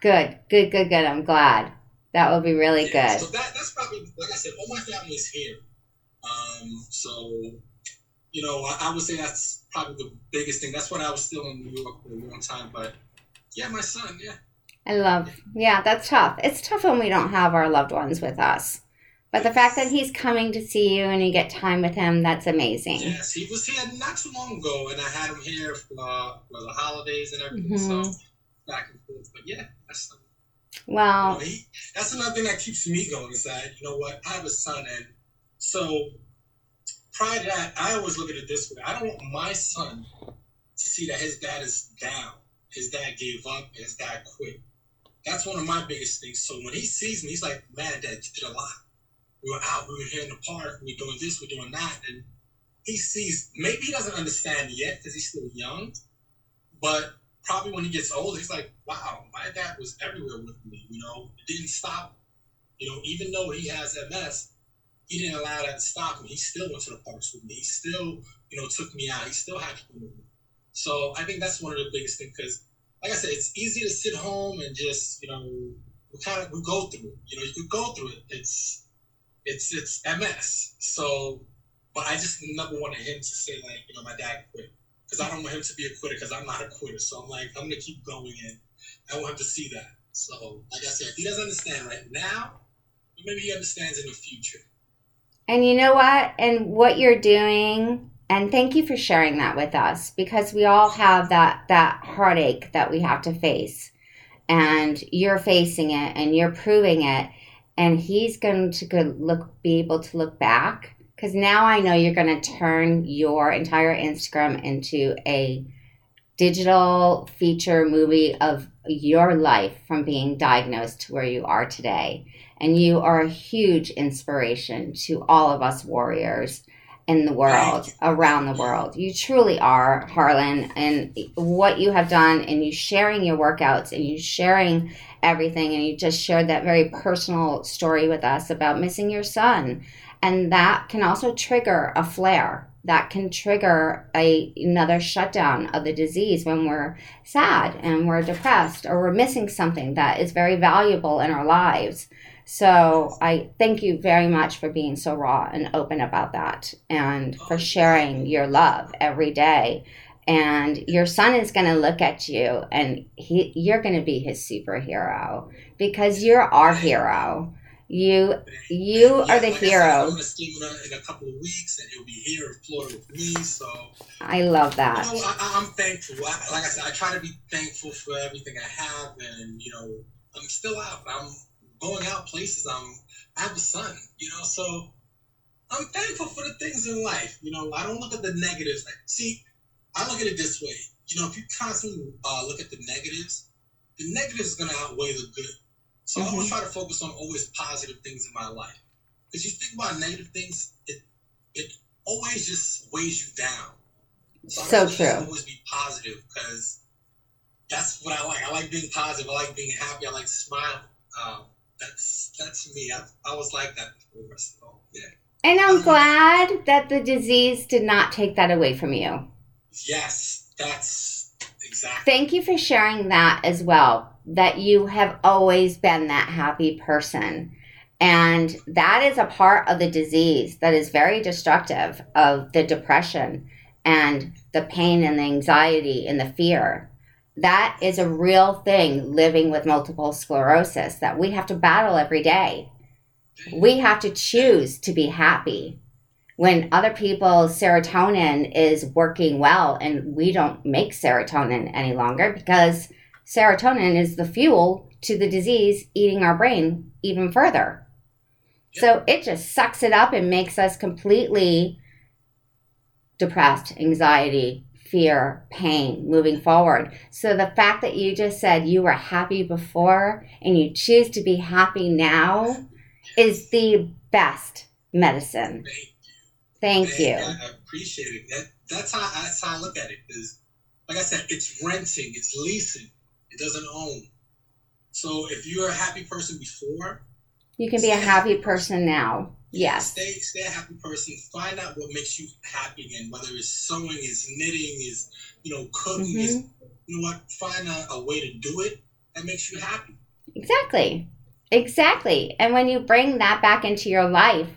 Good, good, good, good. I'm glad. That will be really yeah, good. So that, that's probably, like I said, all my family is here. Um, so, you know, I, I, would say that's probably the biggest thing. That's when I was still in New York for a long time. But yeah, my son, yeah. I love, yeah, that's tough. It's tough when we don't have our loved ones with us. But the fact that he's coming to see you and you get time with him, that's amazing. Yes, he was here not too long ago, and I had him here for, uh, for the holidays and everything. Mm-hmm. So back and forth. But yeah, that's well. You know, he, that's another thing that keeps me going. Is that you know what I have a son, and so prior to that, I always look at it this way: I don't want my son to see that his dad is down, his dad gave up, his dad quit. That's one of my biggest things. So when he sees me, he's like, "Man, Dad, you did a lot. We were out, we were here in the park, we were doing this, we we're doing that," and he sees. Maybe he doesn't understand yet because he's still young, but probably when he gets older, he's like, wow, my dad was everywhere with me. You know, it didn't stop. You know, even though he has MS, he didn't allow that to stop him. He still went to the parks with me. He still, you know, took me out. He still had fun with me. So I think that's one of the biggest things because, like I said, it's easy to sit home and just, you know, we kind of we go through it. You know, you could go through it. It's it's it's MS. So, but I just never wanted him to say like, you know, my dad quit because I don't want him to be a quitter because I'm not a quitter. So I'm like, I'm gonna keep going and I want him to see that. So like I said, he doesn't understand right now, maybe he understands in the future. And you know what? And what you're doing, and thank you for sharing that with us because we all have that that heartache that we have to face. And you're facing it and you're proving it. And he's going to look be able to look back because now I know you're going to turn your entire Instagram into a digital feature movie of your life from being diagnosed to where you are today. And you are a huge inspiration to all of us warriors in the world, around the world. You truly are, Harlan, and what you have done, and you sharing your workouts, and you sharing everything, and you just shared that very personal story with us about missing your son and that can also trigger a flare that can trigger a, another shutdown of the disease when we're sad and we're depressed or we're missing something that is very valuable in our lives. So I thank you very much for being so raw and open about that and for sharing your love every day. And your son is going to look at you and he, you're going to be his superhero because you're our hero. You you are the hero. I'm gonna scheme in a couple of weeks, and he'll be here in Florida with me. So I love that. You know, I, am thankful. I, like I said, I try to be thankful for everything I have, and you know, I'm still out. I'm going out places. I'm I have a son. You know, so I'm thankful for the things in life. You know, I don't look at the negatives. Like, see, I look at it this way. you know, if you constantly uh, look at the negatives, the negatives is going to outweigh the good. So mm-hmm. I always try to focus on always positive things in my life. Because you think about negative things, it it always just weighs you down. So, so true. Always be positive because that's what I like. I like being positive. I like being happy. I like smiling. Um, that's that's me. I, I was like that before. So yeah. And I'm glad that the disease did not take that away from you. Yes, that's exactly. Thank you for sharing that as well. That you have always been that happy person. And that is a part of the disease that is very destructive of the depression and the pain and the anxiety and the fear. That is a real thing living with multiple sclerosis that we have to battle every day. We have to choose to be happy when other people's serotonin is working well and we don't make serotonin any longer because serotonin is the fuel to the disease eating our brain even further. So it just sucks it up and makes us completely depressed, anxiety, fear, pain moving forward. So the fact that you just said you were happy before and you choose to be happy now is the best medicine. Thank you. Thank you. I appreciate it. That, that's how that's how I look at it. Is like I said, it's renting, it's leasing. It doesn't own. So if you're a happy person before, you can be a happy person now. Yes. Stay stay a happy person. Find out what makes you happy again, whether it's sewing, is knitting, is you know, cooking, mm-hmm. is you know what, find a, a way to do it that makes you happy. Exactly. Exactly. And when you bring that back into your life,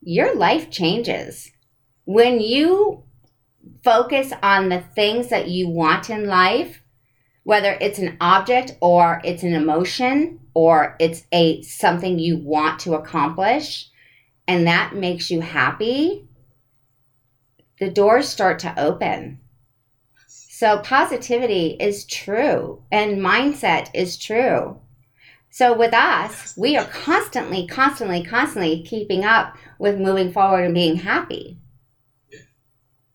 your life changes. When you focus on the things that you want in life, whether it's an object or it's an emotion or it's a something you want to accomplish and that makes you happy, the doors start to open. So positivity is true and mindset is true. So with us, we are constantly, constantly, constantly keeping up with moving forward and being happy. Yeah.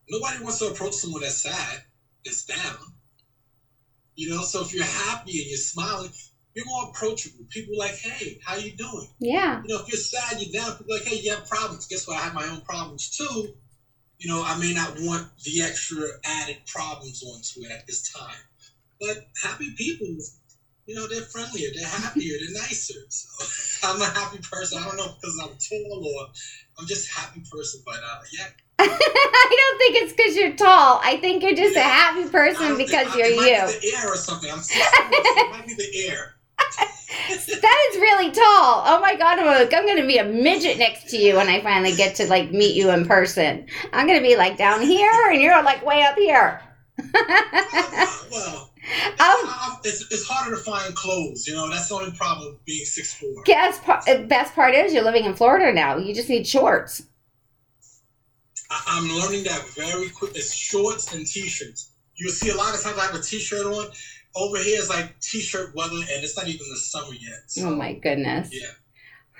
Nobody wants to approach someone that's sad, that's down. You know, so if you're happy and you're smiling, you're more approachable. People like, hey, how you doing? Yeah. You know, if you're sad, you're down, people like, hey, you have problems. Guess what? I have my own problems too. You know, I may not want the extra added problems onto it at this time. But happy people you know, they're friendlier, they're happier, they're nicer. So (laughs) I'm a happy person. I don't know because I'm tall or I'm just a happy person, but uh, yeah. (laughs) I don't think it's because you're tall. I think you're just yeah. a happy person because think, you're you. Might be the air or something. I'm sorry. it might be the air. That is really tall. Oh my god, I'm, like, I'm gonna be a midget next to you when I finally get to like meet you in person. I'm gonna be like down here and you're like way up here. well, (laughs) um, it's, it's harder to find clothes. You know, that's the only problem being six four. Yes, uh, best part is you're living in Florida now. You just need shorts. I, am learning that very quick. It's shorts and t-shirts. You'll see a lot of times I have a t-shirt on. Over here is like t-shirt weather, and it's not even the summer yet. So, oh my goodness. Yeah.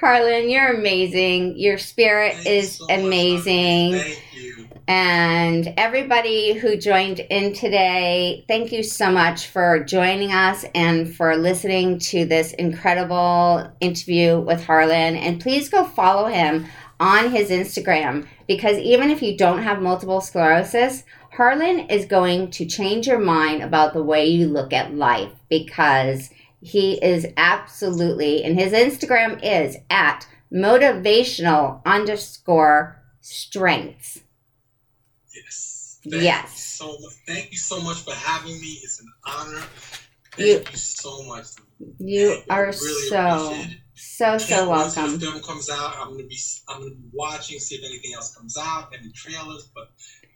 Harlan, you're amazing. Your spirit Thank is so amazing. Thank you. And everybody who joined in today, thank you so much for joining us and for listening to this incredible interview with Harlan. And please go follow him on his Instagram because even if you don't have multiple sclerosis, Harlan is going to change your mind about the way you look at life because he is absolutely, and his Instagram is at motivational underscore strengths. Yes. Thank yes. You so much. Thank you so much for having me. It's an honor. Thank you, you so much. You are really so so so welcome. The film comes out. I'm gonna be I'm gonna be watching, see if anything else comes out, any trailers. But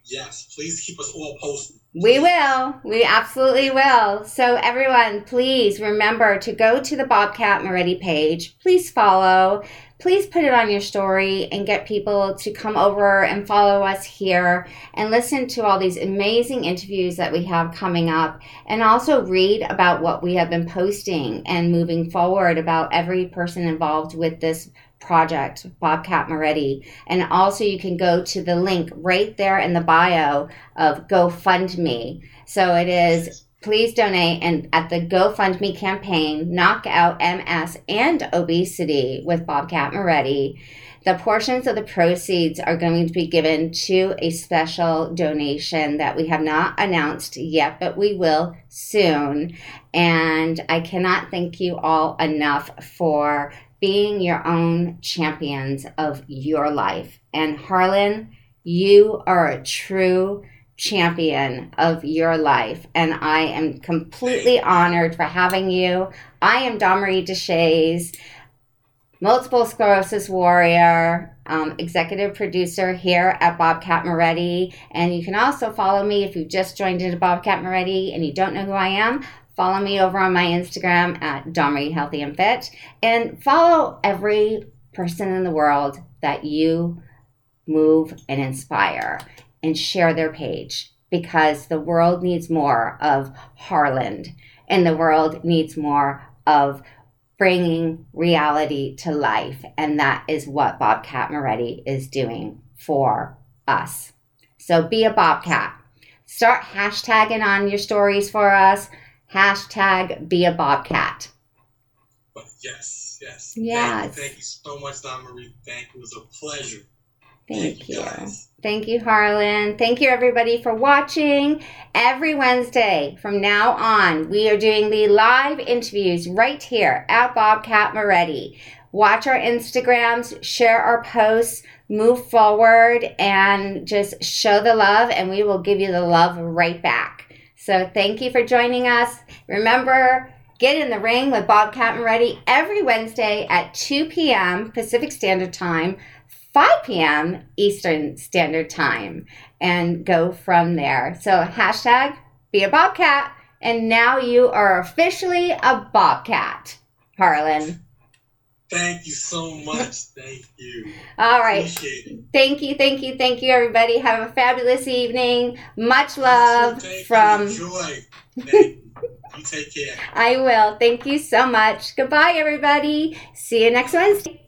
yes, please keep us all posted. We will. We absolutely will. So, everyone, please remember to go to the Bobcat Moretti page. Please follow. Please put it on your story and get people to come over and follow us here and listen to all these amazing interviews that we have coming up. And also read about what we have been posting and moving forward about every person involved with this project, Bobcat Moretti. And also, you can go to the link right there in the bio of GoFundMe. So it is please donate and at the GoFundMe campaign, knock out MS and obesity with Bobcat Moretti. The portions of the proceeds are going to be given to a special donation that we have not announced yet, but we will soon. And I cannot thank you all enough for being your own champions of your life. And Harlan, you are a true champion of your life. And I am completely honored for having you. I am Marie Deshays, multiple sclerosis warrior, um, executive producer here at Bobcat Moretti. And you can also follow me if you've just joined into Bobcat Moretti and you don't know who I am. Follow me over on my Instagram at Domri Healthy and Fit and follow every person in the world that you move and inspire and share their page because the world needs more of Harlan and the world needs more of bringing reality to life. And that is what Bobcat Moretti is doing for us. So be a Bobcat. Start hashtagging on your stories for us Hashtag be a bobcat. Yes, yes. Yes. Thank you, thank you so much, Don Marie. Thank you. It was a pleasure. Thank, thank you. you. Thank you, Harlan. Thank you, everybody, for watching. Every Wednesday from now on, we are doing the live interviews right here at Bobcat Moretti. Watch our Instagrams, share our posts, move forward, and just show the love, and we will give you the love right back. So thank you for joining us. Remember, get in the ring with Bobcat Moretti every Wednesday at 2 p.m. Pacific Standard Time, 5 p.m. Eastern Standard Time, and go from there. So hashtag be a Bobcat. And now you are officially a Bobcat, Harlan. Thank you so much. Thank you. All right. Thank you, thank you, thank you, everybody. Have a fabulous evening. Much love from. Joy. you. you take care. I will. Thank you so much. Goodbye, everybody. See you next Wednesday.